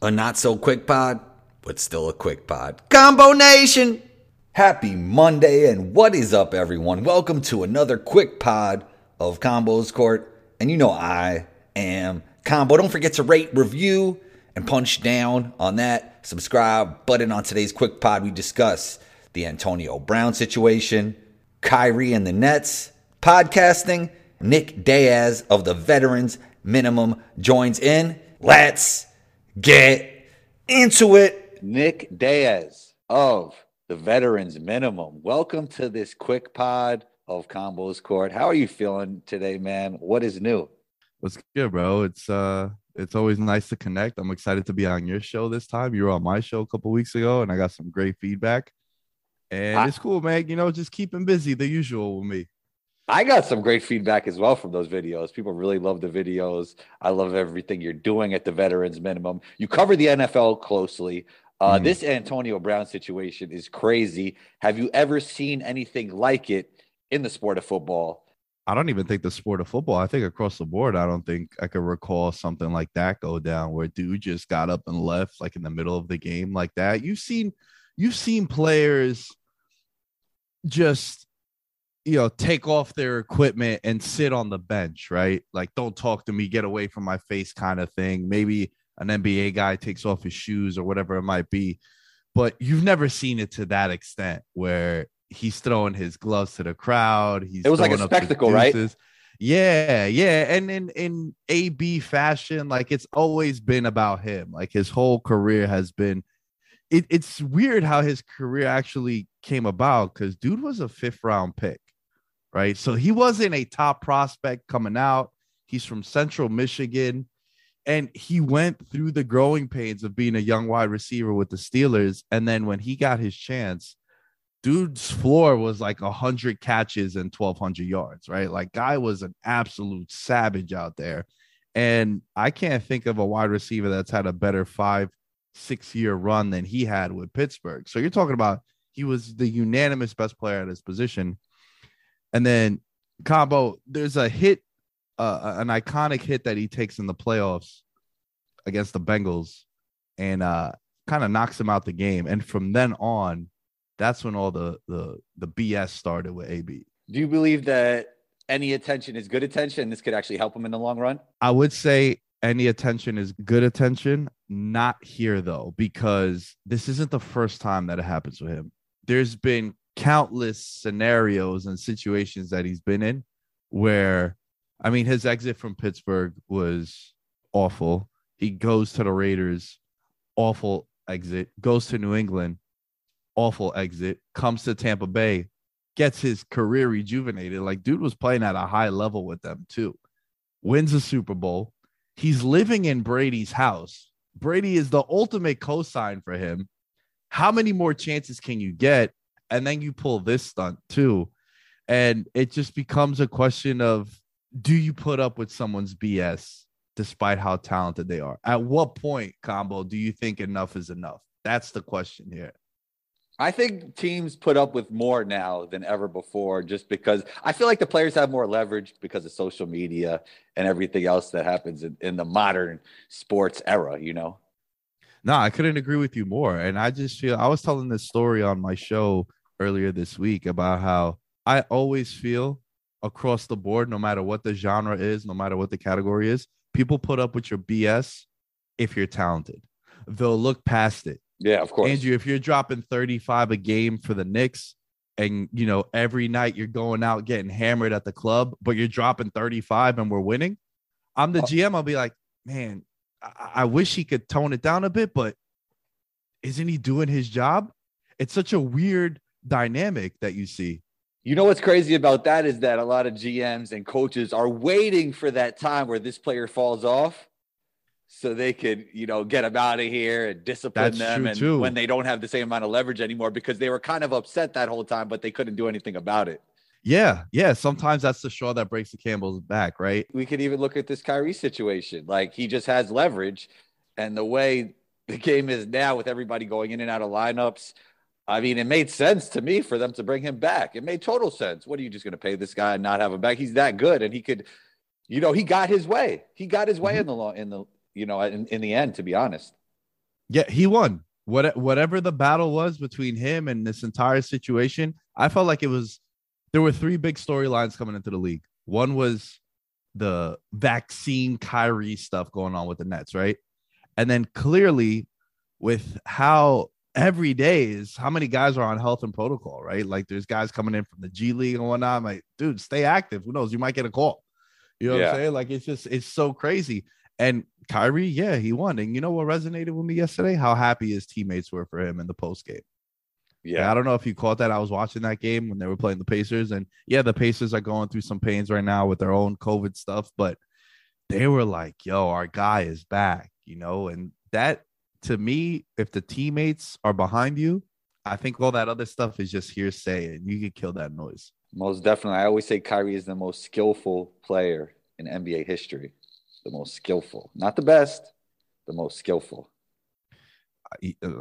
A not so quick pod, but still a quick pod. Combo Nation! Happy Monday, and what is up, everyone? Welcome to another quick pod of Combos Court. And you know I am Combo. Don't forget to rate, review, and punch down on that subscribe button. On today's quick pod, we discuss the Antonio Brown situation, Kyrie and the Nets, podcasting. Nick Diaz of the Veterans Minimum joins in. Let's get into it. Nick Diaz of the Veterans Minimum. Welcome to this quick pod of Combos Court. How are you feeling today, man? What is new? What's good, bro? It's uh it's always nice to connect. I'm excited to be on your show this time. You were on my show a couple weeks ago and I got some great feedback. And I, it's cool, man. You know, just keeping busy, the usual with me. I got some great feedback as well from those videos. People really love the videos. I love everything you're doing at the veterans minimum. You cover the NFL closely. Uh, mm. This Antonio Brown situation is crazy. Have you ever seen anything like it in the sport of football? I don't even think the sport of football. I think across the board, I don't think I could recall something like that go down where dude just got up and left like in the middle of the game like that. You've seen, you've seen players just you know, take off their equipment and sit on the bench, right? Like, don't talk to me, get away from my face, kind of thing. Maybe an NBA guy takes off his shoes or whatever it might be. But you've never seen it to that extent where he's throwing his gloves to the crowd. He's it was like a spectacle, right? Yeah, yeah. And in in AB fashion, like it's always been about him. Like his whole career has been it, it's weird how his career actually came about because dude was a fifth round pick right? So he wasn't a top prospect coming out. He's from Central Michigan. And he went through the growing pains of being a young wide receiver with the Steelers. And then when he got his chance, dude's floor was like 100 catches and 1,200 yards, right? Like, guy was an absolute savage out there. And I can't think of a wide receiver that's had a better five, six year run than he had with Pittsburgh. So you're talking about he was the unanimous best player at his position. And then Combo, there's a hit, uh, an iconic hit that he takes in the playoffs against the Bengals, and uh, kind of knocks him out the game. And from then on, that's when all the the the BS started with AB. Do you believe that any attention is good attention? This could actually help him in the long run. I would say any attention is good attention. Not here though, because this isn't the first time that it happens with him. There's been countless scenarios and situations that he's been in where I mean his exit from Pittsburgh was awful. He goes to the Raiders, awful exit, goes to New England, awful exit, comes to Tampa Bay, gets his career rejuvenated. Like dude was playing at a high level with them too. Wins a Super Bowl. He's living in Brady's house. Brady is the ultimate cosign for him. How many more chances can you get? And then you pull this stunt too and it just becomes a question of do you put up with someone's bs despite how talented they are at what point combo do you think enough is enough that's the question here I think teams put up with more now than ever before just because I feel like the players have more leverage because of social media and everything else that happens in, in the modern sports era, you know? No, I couldn't agree with you more. And I just feel I was telling this story on my show earlier this week about how I always feel across the board, no matter what the genre is, no matter what the category is, people put up with your BS if you're talented. They'll look past it. Yeah, of course. Andrew, if you're dropping 35 a game for the Knicks and you know every night you're going out getting hammered at the club, but you're dropping 35 and we're winning, I'm the uh, GM. I'll be like, man, I, I wish he could tone it down a bit, but isn't he doing his job? It's such a weird dynamic that you see. You know what's crazy about that is that a lot of GMs and coaches are waiting for that time where this player falls off so they could, you know, get them out of here and discipline That's them and too. when they don't have the same amount of leverage anymore because they were kind of upset that whole time but they couldn't do anything about it. Yeah, yeah, sometimes that's the straw that breaks the camel's back, right? We could even look at this Kyrie situation. Like he just has leverage and the way the game is now with everybody going in and out of lineups, I mean, it made sense to me for them to bring him back. It made total sense. What are you just going to pay this guy and not have him back? He's that good, and he could, you know, he got his way. He got his way mm-hmm. in the law in the you know in, in the end. To be honest, Yeah, he won. What whatever the battle was between him and this entire situation, I felt like it was there were three big storylines coming into the league. One was the vaccine Kyrie stuff going on with the Nets, right? And then clearly with how every day is how many guys are on health and protocol, right? Like there's guys coming in from the G League and whatnot. I'm like, dude, stay active. Who knows? You might get a call. You know yeah. what I'm saying? Like it's just it's so crazy. And Kyrie, yeah, he won. And you know what resonated with me yesterday? How happy his teammates were for him in the post game. Yeah, I don't know if you caught that. I was watching that game when they were playing the Pacers, and yeah, the Pacers are going through some pains right now with their own COVID stuff, but they were like, "Yo, our guy is back," you know, and that to me, if the teammates are behind you, I think all that other stuff is just hearsay, and you can kill that noise. Most definitely, I always say Kyrie is the most skillful player in NBA history, the most skillful, not the best, the most skillful.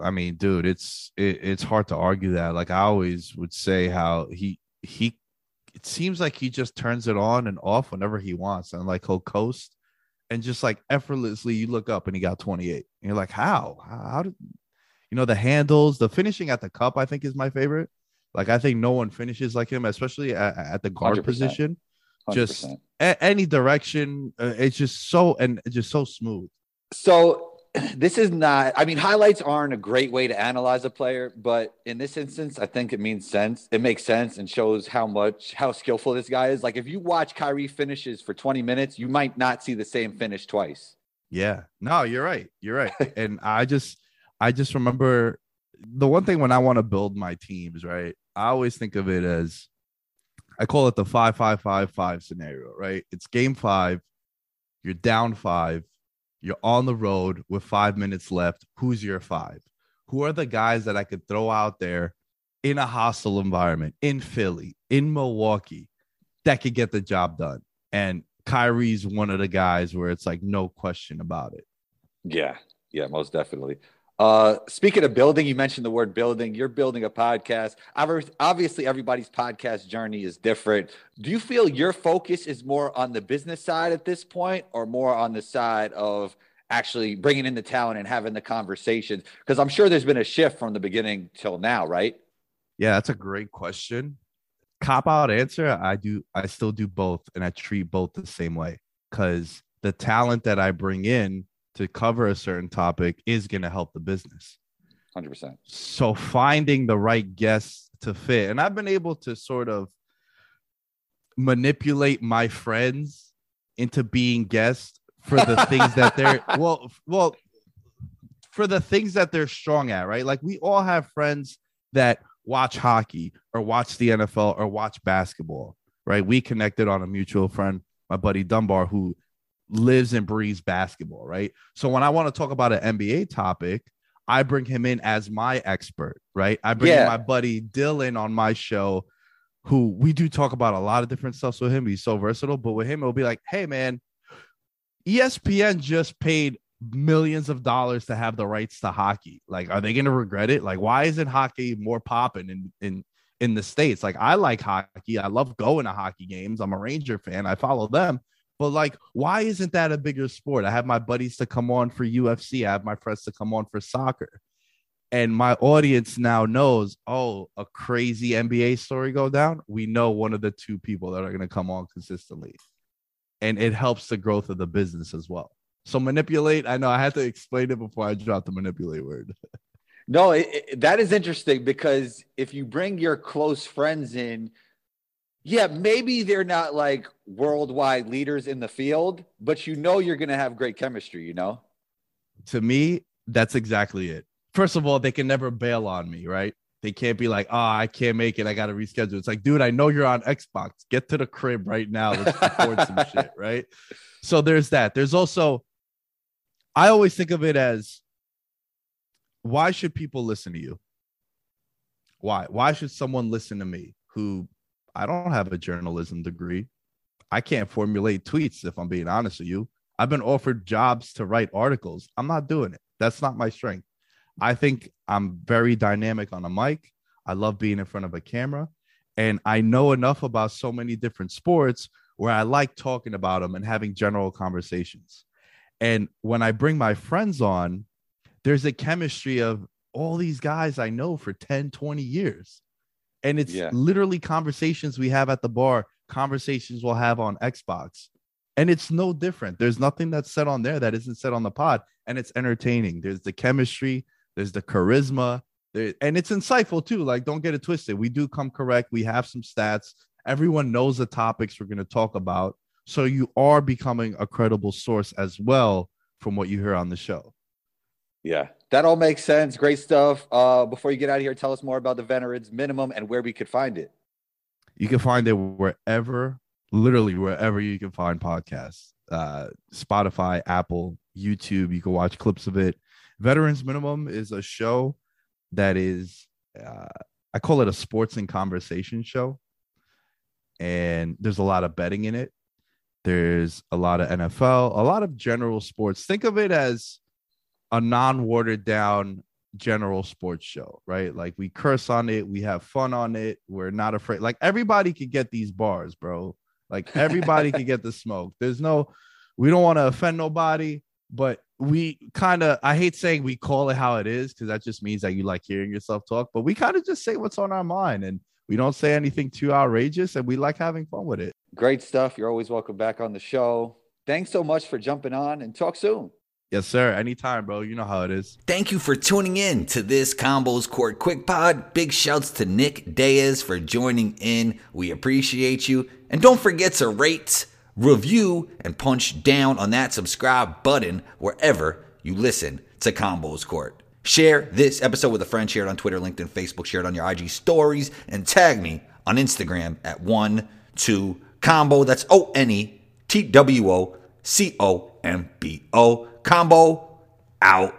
I mean, dude, it's it, it's hard to argue that. Like I always would say, how he he, it seems like he just turns it on and off whenever he wants, and like he'll coast, and just like effortlessly, you look up and he got twenty eight, and you're like, how how did you know the handles, the finishing at the cup? I think is my favorite. Like I think no one finishes like him, especially at, at the guard 100%. position. 100%. Just a, any direction, uh, it's just so and just so smooth. So this is not i mean highlights aren't a great way to analyze a player but in this instance i think it means sense. It makes sense and shows how much how skillful this guy is. Like if you watch Kyrie finishes for 20 minutes you might not see the same finish twice. Yeah. No you're right. You're right. And i just i just remember the one thing when i want to build my teams right i always think of it as i call it the five five five five scenario right? It's game five you're down five you're on the road with five minutes left. Who's your five? Who are the guys that I could throw out there in a hostile environment in Philly, in Milwaukee, that could get the job done? And Kyrie's one of the guys where it's like no question about it. Yeah, yeah, most definitely. Uh, speaking of building, you mentioned the word building. You're building a podcast. Obviously, everybody's podcast journey is different. Do you feel your focus is more on the business side at this point, or more on the side of actually bringing in the talent and having the conversations? Because I'm sure there's been a shift from the beginning till now, right? Yeah, that's a great question. Cop out answer. I do. I still do both, and I treat both the same way because the talent that I bring in to cover a certain topic is going to help the business. 100%. So finding the right guests to fit. And I've been able to sort of manipulate my friends into being guests for the things that they're well well for the things that they're strong at, right? Like we all have friends that watch hockey or watch the NFL or watch basketball, right? We connected on a mutual friend, my buddy Dunbar, who lives and breathes basketball, right? So when I want to talk about an NBA topic, I bring him in as my expert, right? I bring yeah. my buddy Dylan on my show, who we do talk about a lot of different stuff with him. He's so versatile, but with him, it'll be like, hey man, ESPN just paid millions of dollars to have the rights to hockey. Like, are they gonna regret it? Like, why isn't hockey more popping in in in the states? Like, I like hockey. I love going to hockey games. I'm a Ranger fan. I follow them. But like, why isn't that a bigger sport? I have my buddies to come on for UFC. I have my friends to come on for soccer. And my audience now knows, oh, a crazy NBA story go down. We know one of the two people that are going to come on consistently. And it helps the growth of the business as well. So manipulate. I know I had to explain it before I dropped the manipulate word. no, it, it, that is interesting because if you bring your close friends in, yeah, maybe they're not like worldwide leaders in the field, but you know you're going to have great chemistry, you know? To me, that's exactly it. First of all, they can never bail on me, right? They can't be like, oh, I can't make it. I got to reschedule. It's like, dude, I know you're on Xbox. Get to the crib right now. Let's record some shit, right? So there's that. There's also, I always think of it as, why should people listen to you? Why? Why should someone listen to me who I don't have a journalism degree. I can't formulate tweets if I'm being honest with you. I've been offered jobs to write articles. I'm not doing it. That's not my strength. I think I'm very dynamic on a mic. I love being in front of a camera. And I know enough about so many different sports where I like talking about them and having general conversations. And when I bring my friends on, there's a chemistry of all these guys I know for 10, 20 years. And it's Yeah. literally conversations we have at the bar, conversations we'll have on Xbox. And it's no different. There's nothing that's said on there that isn't said on the pod. And it's entertaining. There's the chemistry, there's the charisma, there, and it's insightful too. Like, don't get it twisted. We do come correct. We have some stats. Everyone knows the topics we're going to talk about. So you are becoming a credible source as well from what you hear on the show. Yeah, that all makes sense. Great stuff. Uh, before you get out of here, tell us more about the Veterans Minimum and where we could find it. You can find it wherever, literally wherever you can find podcasts. Uh, Spotify, Apple, YouTube. You can watch clips of it. Veterans Minimum is a show that is, uh, I call it a sports and conversation show. And there's a lot of betting in it. There's a lot of NFL, a lot of general sports. Think of it as a non watered down general sports show, right? Like we curse on it, we have fun on it, we're not afraid. Like everybody could get these bars, bro. Like everybody could get the smoke. There's no, we don't want to offend nobody, but we kind of, I hate saying we call it how it is because that just means that you like hearing yourself talk, but we kind of just say what's on our mind and we don't say anything too outrageous and we like having fun with it. Great stuff. You're always welcome back on the show. Thanks so much for jumping on and talk soon. Yes, sir. Anytime, bro. You know how it is. Thank you for tuning in to this Combos Court Quick Pod. Big shouts to Nick Diaz for joining in. We appreciate you. And don't forget to rate, review, and punch down on that subscribe button wherever you listen to Combos Court. Share this episode with a friend, share it on Twitter, LinkedIn, Facebook, share it on your IG stories, and tag me on Instagram at one two combo. That's O N E T W O C O M B O. Combo out.